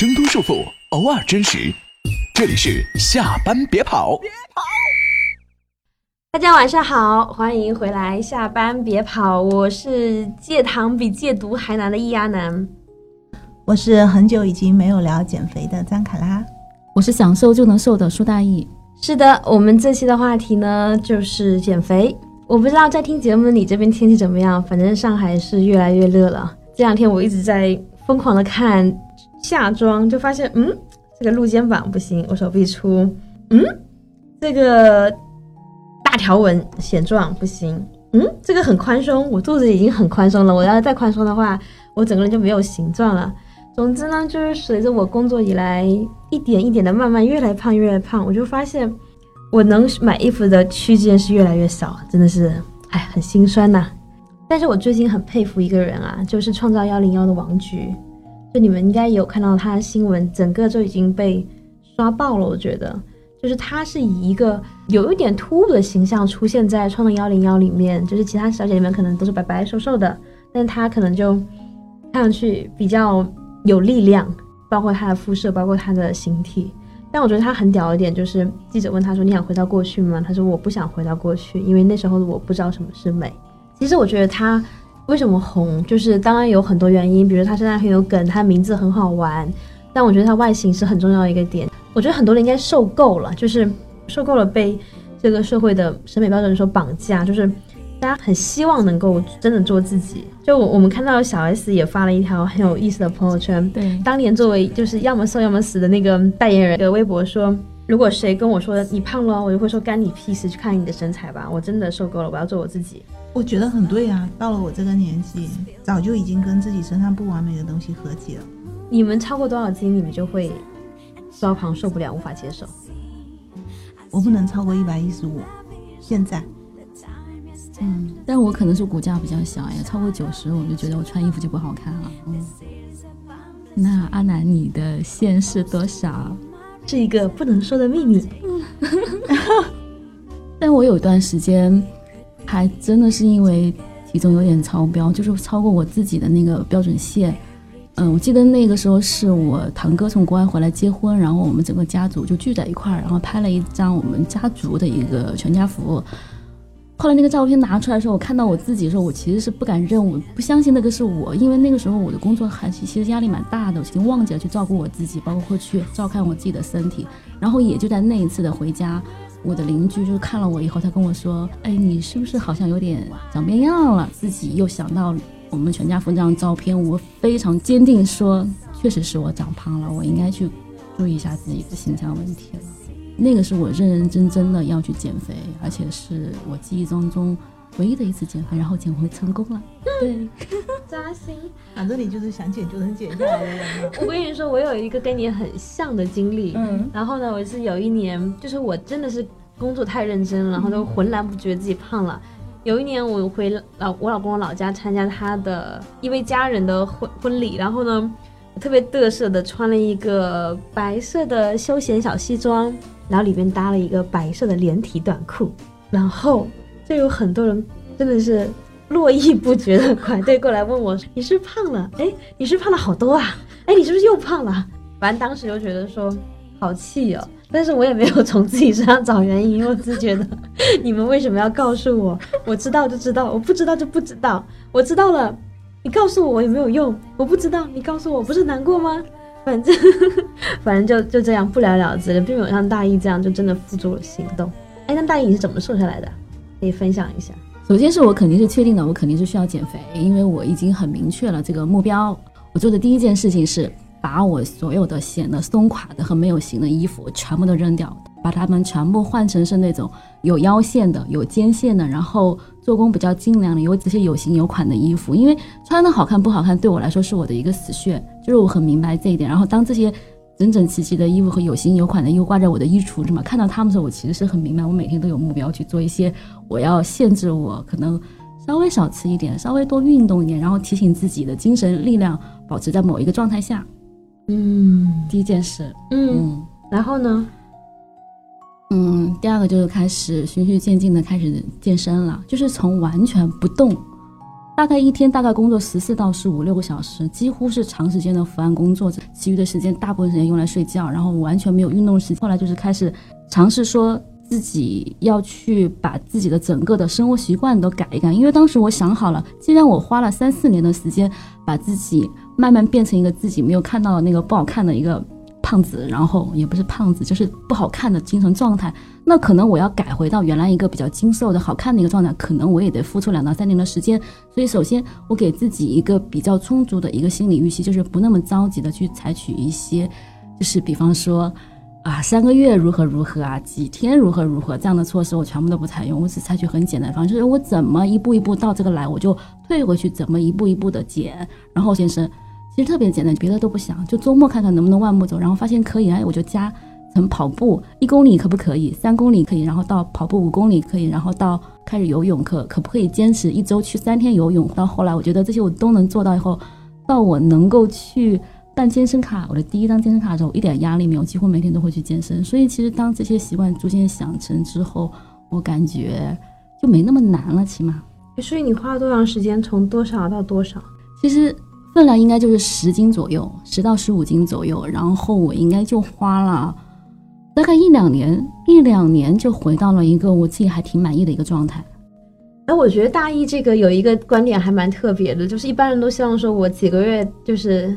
挣脱束缚，偶尔真实。这里是下班别跑。别跑大家晚上好，欢迎回来，下班别跑。我是戒糖比戒毒还难的易阿南。我是很久已经没有聊减肥的张卡拉。我是想瘦就能瘦的苏大义。是的，我们这期的话题呢就是减肥。我不知道在听节目的你这边天气怎么样，反正上海是越来越热了。这两天我一直在疯狂的看夏装，就发现，嗯，这个露肩膀不行，我手臂粗，嗯，这个大条纹显壮不行，嗯，这个很宽松，我肚子已经很宽松了，我要再宽松的话，我整个人就没有形状了。总之呢，就是随着我工作以来，一点一点的慢慢越来胖越来越胖，我就发现我能买衣服的区间是越来越少，真的是，哎，很心酸呐。但是我最近很佩服一个人啊，就是创造幺零幺的王菊，就你们应该有看到他的新闻，整个就已经被刷爆了。我觉得，就是他是以一个有一点突兀的形象出现在创造幺零幺里面，就是其他小姐姐们可能都是白白瘦瘦的，但他可能就看上去比较有力量，包括他的肤色，包括他的形体。但我觉得他很屌一点，就是记者问他说：“你想回到过去吗？”他说：“我不想回到过去，因为那时候的我不知道什么是美。”其实我觉得他为什么红，就是当然有很多原因，比如他现在很有梗，他名字很好玩，但我觉得他外形是很重要的一个点。我觉得很多人应该受够了，就是受够了被这个社会的审美标准所绑架，就是大家很希望能够真的做自己。就我们看到小 S 也发了一条很有意思的朋友圈，对，当年作为就是要么瘦要么死的那个代言人的微博说。如果谁跟我说你胖了，我就会说干你屁事，去看你的身材吧。我真的受够了，我要做我自己。我觉得很对啊，到了我这个年纪，早就已经跟自己身上不完美的东西和解了。你们超过多少斤，你们就会抓狂受不了，无法接受。我不能超过一百一十五，现在。嗯，但我可能是骨架比较小呀，超过九十我就觉得我穿衣服就不好看了。嗯，那阿南你的线是多少？是一个不能说的秘密。但我有一段时间，还真的是因为体重有点超标，就是超过我自己的那个标准线。嗯，我记得那个时候是我堂哥从国外回来结婚，然后我们整个家族就聚在一块儿，然后拍了一张我们家族的一个全家福。后来那个照片拿出来的时候，我看到我自己的时候，我其实是不敢认，我不相信那个是我，因为那个时候我的工作还其实压力蛮大的，我已经忘记了去照顾我自己，包括去照看我自己的身体。然后也就在那一次的回家，我的邻居就看了我以后，他跟我说：“哎，你是不是好像有点长变样了？”自己又想到我们全家福这张照片，我非常坚定说：“确实是我长胖了，我应该去注意一下自己的形象问题了。”那个是我认认真真的要去减肥，而且是我记忆当中唯一的一次减肥，然后减肥成功了。对，扎心。反正你就是想减就能减下来的人。我跟你说，我有一个跟你很像的经历。嗯。然后呢，我是有一年，就是我真的是工作太认真了，然后都浑然不觉自己胖了。有一年我回老我老公的老家参加他的一位家人的婚婚礼，然后呢，我特别得瑟的穿了一个白色的休闲小西装。然后里面搭了一个白色的连体短裤，然后就有很多人真的是络绎不绝的排队过来问我：“你是胖了？哎，你是胖了好多啊？哎，你是不是又胖了？”反正当时就觉得说好气哦，但是我也没有从自己身上找原因，因为我只觉得你们为什么要告诉我？我知道就知道，我不知道就不知道。我知道了，你告诉我我也没有用。我不知道，你告诉我不是难过吗？反正，反正就就这样不了了之了，并没有像大一这样就真的付诸了行动。哎，那大一你是怎么瘦下来的？可以分享一下。首先是我肯定是确定的，我肯定是需要减肥，因为我已经很明确了这个目标。我做的第一件事情是把我所有的显得松垮的和没有型的衣服全部都扔掉，把它们全部换成是那种有腰线的、有肩线的，然后做工比较精良的、有这些有型有款的衣服。因为穿的好看不好看，对我来说是我的一个死穴。就是我很明白这一点，然后当这些整整齐齐的衣服和有型有款的衣服挂在我的衣橱里嘛，看到他们的时候，我其实是很明白，我每天都有目标去做一些我要限制我可能稍微少吃一点，稍微多运动一点，然后提醒自己的精神力量保持在某一个状态下。嗯，第一件事，嗯，然后呢，嗯，第二个就是开始循序渐进的开始健身了，就是从完全不动。大概一天大概工作十四到十五六个小时，几乎是长时间的伏案工作，其余的时间大部分时间用来睡觉，然后完全没有运动时间。后来就是开始尝试说自己要去把自己的整个的生活习惯都改一改，因为当时我想好了，既然我花了三四年的时间把自己慢慢变成一个自己没有看到的那个不好看的一个。胖子，然后也不是胖子，就是不好看的精神状态。那可能我要改回到原来一个比较精瘦的好看的一个状态，可能我也得付出两到三年的时间。所以，首先我给自己一个比较充足的一个心理预期，就是不那么着急的去采取一些，就是比方说啊三个月如何如何啊，几天如何如何这样的措施，我全部都不采用。我只采取很简单的方式，就是我怎么一步一步到这个来，我就退回去，怎么一步一步的减。然后先生。其实特别简单，别的都不想，就周末看看能不能万步走，然后发现可以，哎，我就加成跑步一公里可不可以？三公里可以，然后到跑步五公里可以，然后到开始游泳可可不可以坚持一周去三天游泳？到后来我觉得这些我都能做到以后，到我能够去办健身卡，我的第一张健身卡的时候，一点压力没有，几乎每天都会去健身。所以其实当这些习惯逐渐养成之后，我感觉就没那么难了，起码。所以你花了多长时间？从多少到多少？其实。分量应该就是十斤左右，十到十五斤左右。然后我应该就花了大概一两年，一两年就回到了一个我自己还挺满意的一个状态。哎，我觉得大一这个有一个观点还蛮特别的，就是一般人都希望说我几个月就是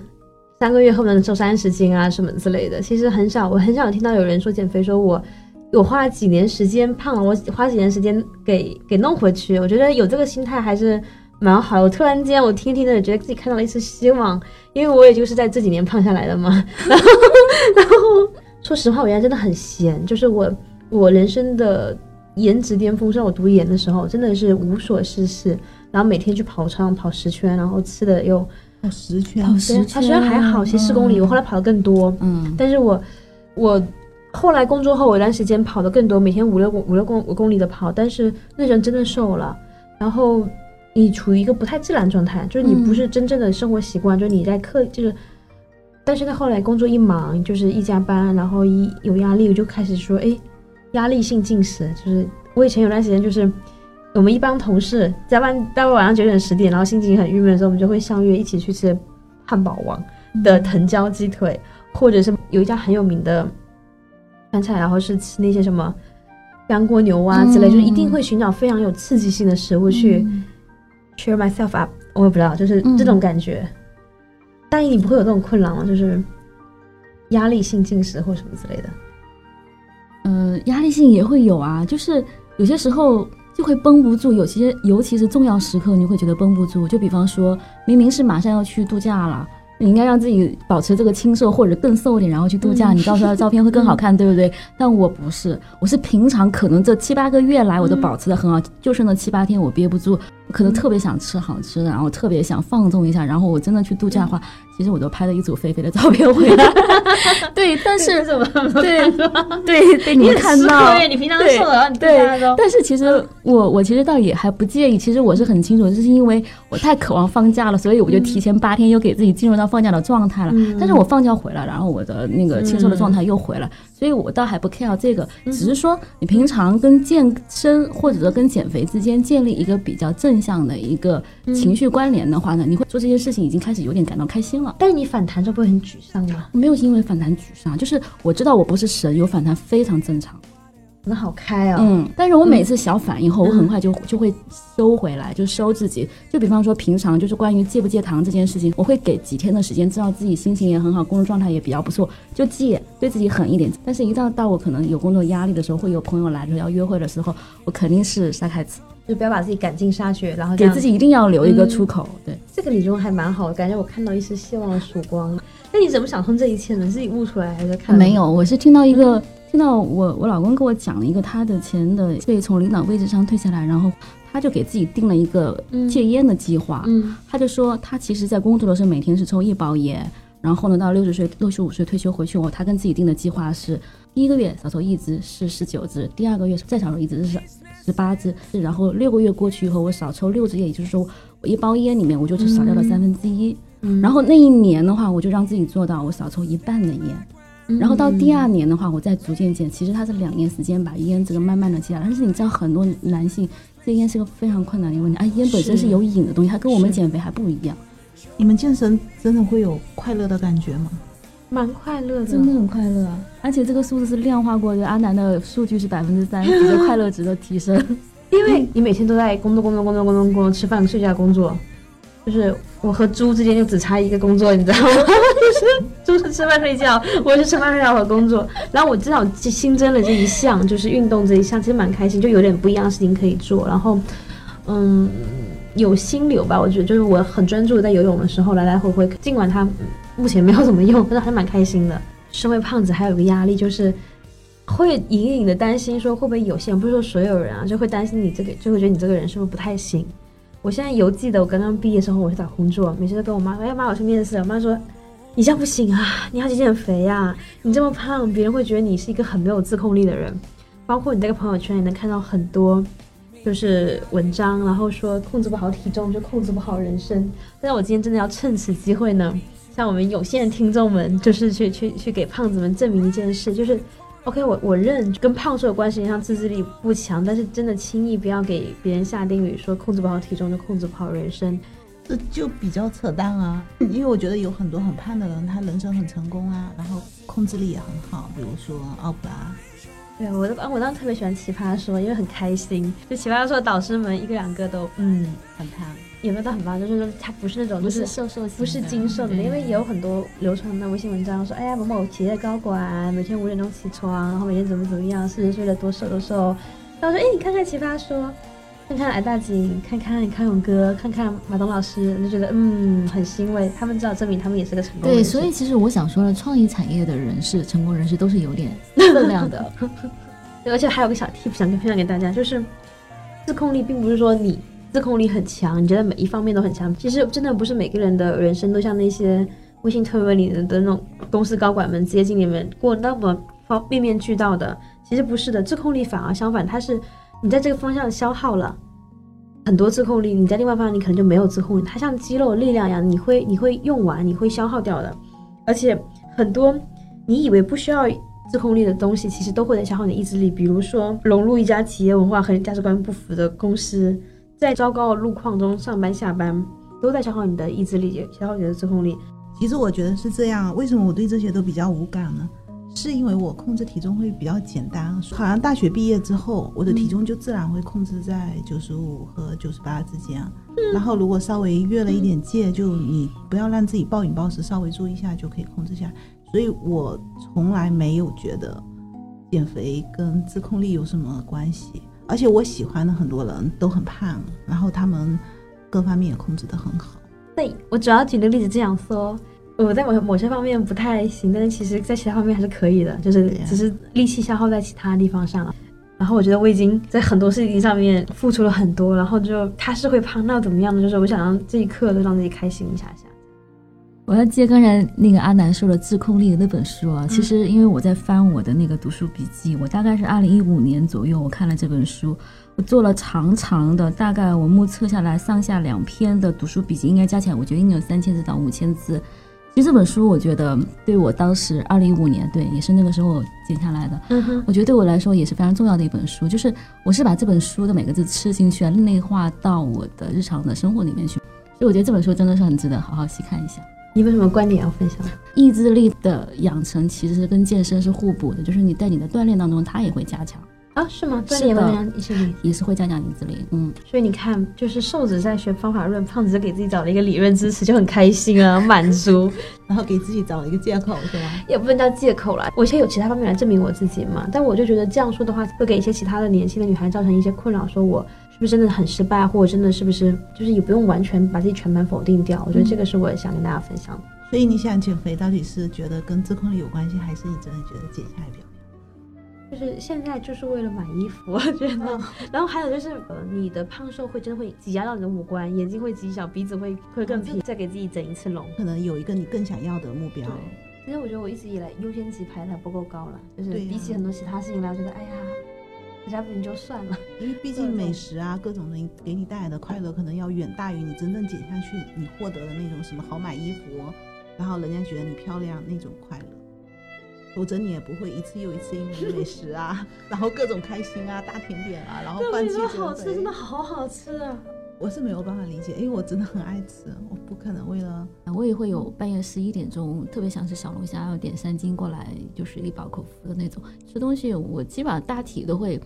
三个月后能瘦三十斤啊什么之类的。其实很少，我很少听到有人说减肥说我我花了几年时间胖了，我花几年时间给给弄回去。我觉得有这个心态还是。蛮好，我突然间我听听的觉得自己看到了一丝希望，因为我也就是在这几年胖下来的嘛。然后，然后说实话，我原来真的很闲，就是我我人生的颜值巅峰，像我读研的时候，真的是无所事事，然后每天去跑操跑十圈，然后吃的又跑十圈，跑十圈，跑十圈还好，其实四公里，我后来跑的更多，嗯，但是我我后来工作后，我一段时间跑的更多，每天五六公五六公五公里的跑，但是那人真的瘦了，然后。你处于一个不太自然状态，就是你不是真正的生活习惯，就是你在课，就是，但是呢，后来工作一忙，就是一加班，然后一有压力，我就开始说，哎，压力性进食，就是我以前有段时间，就是我们一帮同事加班到晚上九点十点，然后心情很郁闷的时候，我们就会相约一起去吃汉堡王的藤椒鸡腿，或者是有一家很有名的川菜，然后是吃那些什么干锅牛蛙之类，就是一定会寻找非常有刺激性的食物去。Cheer myself up，我也不知道，就是这种感觉。大一你不会有这种困扰吗？就是压力性进食或什么之类的。嗯，压力性也会有啊，就是有些时候就会绷不住，有些尤其是重要时刻，你会觉得绷不住。就比方说，明明是马上要去度假了。你应该让自己保持这个清瘦或者更瘦一点，然后去度假，你到时候照片会更好看，对不对？但我不是，我是平常可能这七八个月来我都保持的很好，就剩那七八天我憋不住，可能特别想吃好吃的，然后特别想放纵一下，然后我真的去度假的话。其实我都拍了一组肥肥的照片回来，对，但是对 对被，你看到，对，你平常瘦的，对，但是其实我我其实倒也还不介意，其实我是很清楚，就是因为我太渴望放假了，所以我就提前八天又给自己进入到放假的状态了。但是我放假回来，然后我的那个清瘦的状态又回来。所以我倒还不 care 这个，只是说你平常跟健身或者说跟减肥之间建立一个比较正向的一个情绪关联的话呢，你会做这些事情已经开始有点感到开心了。但是你反弹就会很沮丧吗？没有因为反弹沮丧，就是我知道我不是神，有反弹非常正常。很好开啊，嗯，但是我每次小反应后，我很快就就会收回来，就收自己。就比方说平常就是关于戒不戒糖这件事情，我会给几天的时间，知道自己心情也很好，工作状态也比较不错，就戒，对自己狠一点。但是，一到到我可能有工作压力的时候，会有朋友来的要约会的时候，我肯定是撒开子，就不要把自己赶尽杀绝，然后给自己一定要留一个出口。对，这个理论还蛮好的，感觉我看到一丝希望的曙光。那你怎么想通这一切呢？自己悟出来还是看？没有，我是听到一个。听到我我老公给我讲了一个他的前的被从领导位置上退下来，然后他就给自己定了一个戒烟的计划。嗯，他就说他其实在工作的时候每天是抽一包烟，然后呢到六十岁六十五岁退休回去我，他跟自己定的计划是第一个月少抽一支是十九支，第二个月再少抽一支是十八支，然后六个月过去以后我少抽六支烟，也就是说我一包烟里面我就只少掉了三分之一。然后那一年的话，我就让自己做到我少抽一半的烟。然后到第二年的话，我再逐渐减。其实它是两年时间把烟这个慢慢的戒了。但是你知道，很多男性戒烟是个非常困难的一个问题。啊，烟本身是有瘾的东西，它跟我们减肥还不一样，你们健身真的会有快乐的感觉吗？蛮快乐的，真的很快乐啊。而且这个数字是量化过的，阿南的数据是百分之三 十的快乐值的提升。因为你每天都在工作、工作、工作、工作、工作，吃饭、睡觉、工作，就是我和猪之间就只差一个工作，你知道吗？就是猪是吃饭睡觉，我是吃饭睡觉和工作。然后我至少新增了这一项，就是运动这一项，其实蛮开心，就有点不一样的事情可以做。然后，嗯，有心流吧，我觉得就是我很专注在游泳的时候来来回回，尽管它目前没有怎么用，但是还蛮开心的。身为胖子，还有一个压力就是。会隐隐的担心说会不会有些人，不是说所有人啊，就会担心你这个，就会觉得你这个人是不是不太行。我现在犹记得我刚刚毕业的时候，我去找工作，每次都跟我妈说：“哎妈，我去面试。”我妈说：“你这样不行啊，你要去减肥呀、你这么胖，别人会觉得你是一个很没有自控力的人。”包括你这个朋友圈也能看到很多，就是文章，然后说控制不好体重就控制不好人生。但是我今天真的要趁此机会呢，向我们有限的听众们，就是去去去给胖子们证明一件事，就是。OK，我我认跟胖瘦有关系，像自制力不强，但是真的轻易不要给别人下定语说控制不好体重就控制不好人生。这就比较扯淡啊！因为我觉得有很多很胖的人，他人生很成功啊，然后控制力也很好，比如说奥普拉。对我的，我当时特别喜欢奇葩说，因为很开心。就奇葩说的导师们一个两个都嗯很胖，也没有到很胖，就是说他不是那种就是瘦瘦的不是精瘦的，因为也有很多流传的微信文章说，哎呀某某企业高管每天五点钟起床，然后每天怎么怎么样，四十岁了多瘦多瘦。然后说，哎你看看奇葩说，看看矮大紧，看看康永哥，看看马东老师，就觉得嗯很欣慰，他们至少证明他们也是个成功人对，所以其实我想说的，创意产业的人士、成功人士都是有点分量的。对而且还有个小 tip 想跟分享给大家，就是自控力并不是说你自控力很强，你觉得每一方面都很强。其实真的不是每个人的人生都像那些微信推文里的那种公司高管们、职业经理们过那么方面面俱到的。其实不是的，自控力反而相反，它是你在这个方向消耗了很多自控力，你在另外方向你可能就没有自控力。它像肌肉力量一样，你会你会用完，你会消耗掉的。而且很多你以为不需要自控力的东西，其实都会在消耗你的意志力。比如说，融入一家企业文化和价值观不符的公司，在糟糕的路况中上班下班，都在消耗你的意志力，消耗你的自控力。其实我觉得是这样，为什么我对这些都比较无感呢？是因为我控制体重会比较简单，好像大学毕业之后，我的体重就自然会控制在九十五和九十八之间。然后如果稍微越了一点界，就你不要让自己暴饮暴食，稍微注意一下就可以控制下。所以我从来没有觉得减肥跟自控力有什么关系，而且我喜欢的很多人都很胖，然后他们各方面也控制的很好。对我主要举的例子这样说，我在某某些方面不太行，但是其实在其他方面还是可以的，就是只是力气消耗在其他地方上了。然后我觉得我已经在很多事情上面付出了很多，然后就他是会胖，那又怎么样呢？就是我想让这一刻都让自己开心一下下。我要接刚才那个阿南说的自控力的那本书啊，其实因为我在翻我的那个读书笔记，我大概是二零一五年左右我看了这本书，我做了长长的，大概我目测下来上下两篇的读书笔记，应该加起来我觉得应该有三千字到五千字。其实这本书我觉得对我当时二零一五年对也是那个时候我剪下来的，我觉得对我来说也是非常重要的一本书，就是我是把这本书的每个字吃进去，内化到我的日常的生活里面去，所以我觉得这本书真的是很值得好好细看一下。你有什么观点要分享？意志力的养成其实是跟健身是互补的，就是你在你的锻炼当中，它也会加强，啊，是吗？锻炼也会的让意志力。也是会加强意志力。嗯，所以你看，就是瘦子在学方法论，胖子给自己找了一个理论支持，就很开心啊，满足。然后给自己找了一个借口，是吧？也不能叫借口啦。我现在有其他方面来证明我自己嘛，但我就觉得这样说的话，会给一些其他的年轻的女孩造成一些困扰，说我是不是真的很失败，或者真的是不是就是也不用完全把自己全盘否定掉。我觉得这个是我也想跟大家分享的。所以你想减肥，到底是觉得跟自控力有关系，还是你真的觉得减下来比较？就是现在就是为了买衣服，我觉得。然后还有就是，呃，你的胖瘦会真的会挤压到你的五官，眼睛会挤小，鼻子会会更平，再给自己整一次容。可能有一个你更想要的目标。其实我觉得我一直以来优先级排的还不够高了，就是比起很多其他事情来，我觉得哎呀，人家不行就算了。因为毕竟美食啊，各种的给你带来的快乐，可能要远大于你真正减下去你获得的那种什么好买衣服，然后人家觉得你漂亮那种快乐。否则你也不会一次又一次因为美食啊，然后各种开心啊，大甜点啊，然后放弃对，减好吃，真的好好吃啊！我是没有办法理解，因为我真的很爱吃，我不可能为了我也会有半夜十一点钟特别想吃小龙虾，要点三斤过来，就是一饱口福的那种。吃东西我基本上大体都会，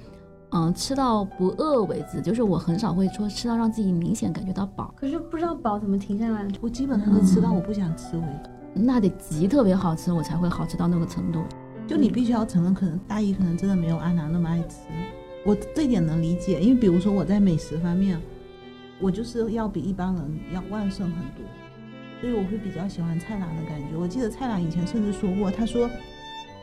嗯，吃到不饿为止，就是我很少会说吃到让自己明显感觉到饱。可是不知道饱怎么停下来。我基本上是吃到我不想吃为止。那得极特别好吃，我才会好吃到那个程度。就你必须要承认，可能大姨可能真的没有阿南那么爱吃，我这点能理解，因为比如说我在美食方面，我就是要比一般人要旺盛很多，所以我会比较喜欢蔡澜的感觉。我记得蔡澜以前甚至说过，他说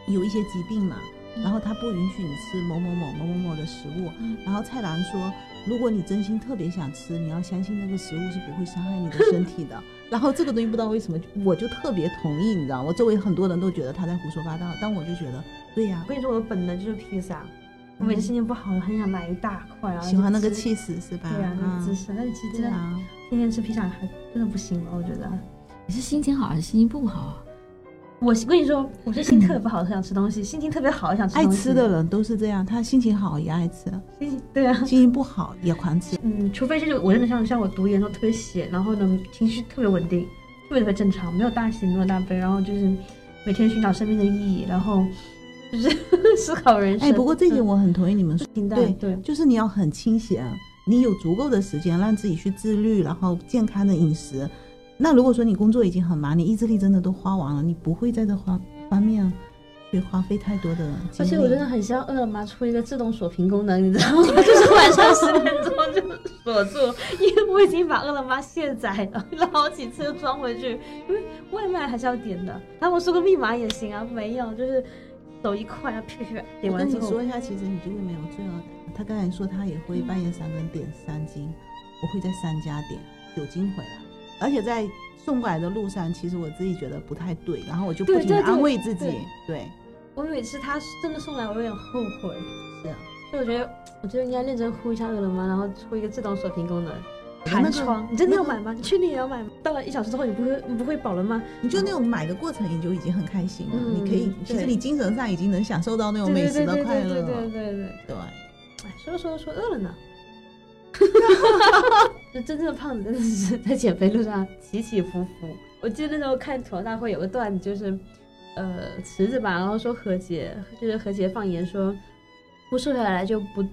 有一些疾病嘛，然后他不允许你吃某某某某某某的食物，然后蔡澜说，如果你真心特别想吃，你要相信那个食物是不会伤害你的身体的。然后这个东西不知道为什么，我就特别同意，你知道吗？我周围很多人都觉得他在胡说八道，但我就觉得对呀、我跟你说，我的本能就是披萨。我每次心情不好，很想买一大块，然后喜欢那个 cheese 是吧？对啊，那个嗯姿势。但是其实天天吃披萨还真的不行了，我觉得。你是心情好还是心情不好啊？我跟你说，我是心情特别不好特想吃东西，心情特别好想吃爱。吃的人都是这样，他心情好也爱吃，心情对啊，心情不好也狂吃。嗯，除非是我真的像像我读研的时候特别闲，然后呢情绪特别稳定，特别特别正常，没有大喜没有大悲，然后就是每天寻找生命的意义，然后就 是思考人生。哎，不过这一点我很同意你们说，对对就是你要很清闲，你有足够的时间让自己去自律，然后健康的饮食。那如果说你工作已经很忙，你意志力真的都花完了，你不会在这方方面去花费太多的。而且我真的很希望饿了么出一个自动锁屏功能，你知道吗？就是晚上十点钟就锁住，因为我已经把饿了么卸载了，然后好几次又装回去，因为外卖还是要点的。他们输个密码也行啊，没有，就是走一块，然后啪啪啪点我完之后，跟你说一下，其实你就会没有罪恶感。他刚才说他也会半夜三更点三斤，我会在三家点九斤回来，而且在送过来的路上，其实我自己觉得不太对，然后我就不停安慰自己对，对，我每次他真的送来，我有点后悔，是啊。所以我觉得，我觉得应该认真呼一下饿了么，然后出一个自动锁屏功能。那个弹窗，你真的要那个买吗？你确定也要买吗？到了一小时之后，你不会你不会饱了吗？你就那种买的过程，你就已经很开心了。嗯你可以，其实你精神上已经能享受到那种美食的快乐对对对。对对。对，哎，说着说着说饿了呢。就 真正的胖子真的是在减肥路上起起伏伏。我记得那时候看吐槽大会有个段子，就是呃池子吧，然后说何洁，就是何洁放言说不瘦下来就不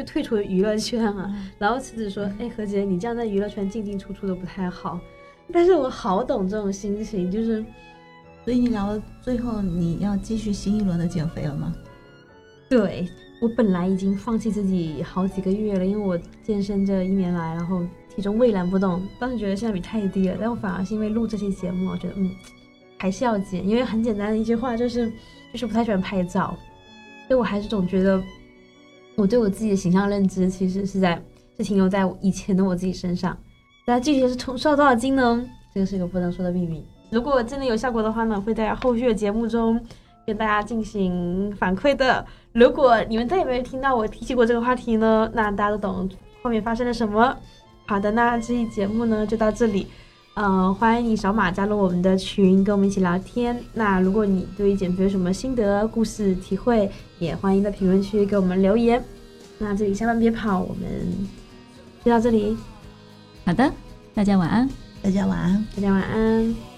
就退出娱乐圈了。然后池子说，哎何姐，你这样在娱乐圈进进出出的不太好。但是我好懂这种心情，就是所以你聊到最后，你要继续新一轮的减肥了吗？对我本来已经放弃自己好几个月了，因为我健身这一年来，然后体重蔚然不动，当时觉得性价比太低了，但我反而是因为录这期节目，我觉得嗯还是要减，因为很简单的一句话就是就是不太喜欢拍照，所以我还是总觉得我对我自己的形象认知其实是在是停留在以前的我自己身上，那具体是从瘦到多少斤呢？这个是一个不能说的秘密。如果真的有效果的话呢，会在后续的节目中跟大家进行反馈的。如果你们再也没有听到我提起过这个话题呢，那大家都懂后面发生了什么。好的，那这期节目呢就到这里。呃，欢迎你扫码加入我们的群，跟我们一起聊天。那如果你对于减肥有什么心得、故事、体会，也欢迎在评论区给我们留言。那这里下班别跑，我们就到这里，好的，大家晚安。大家晚安。大家晚安。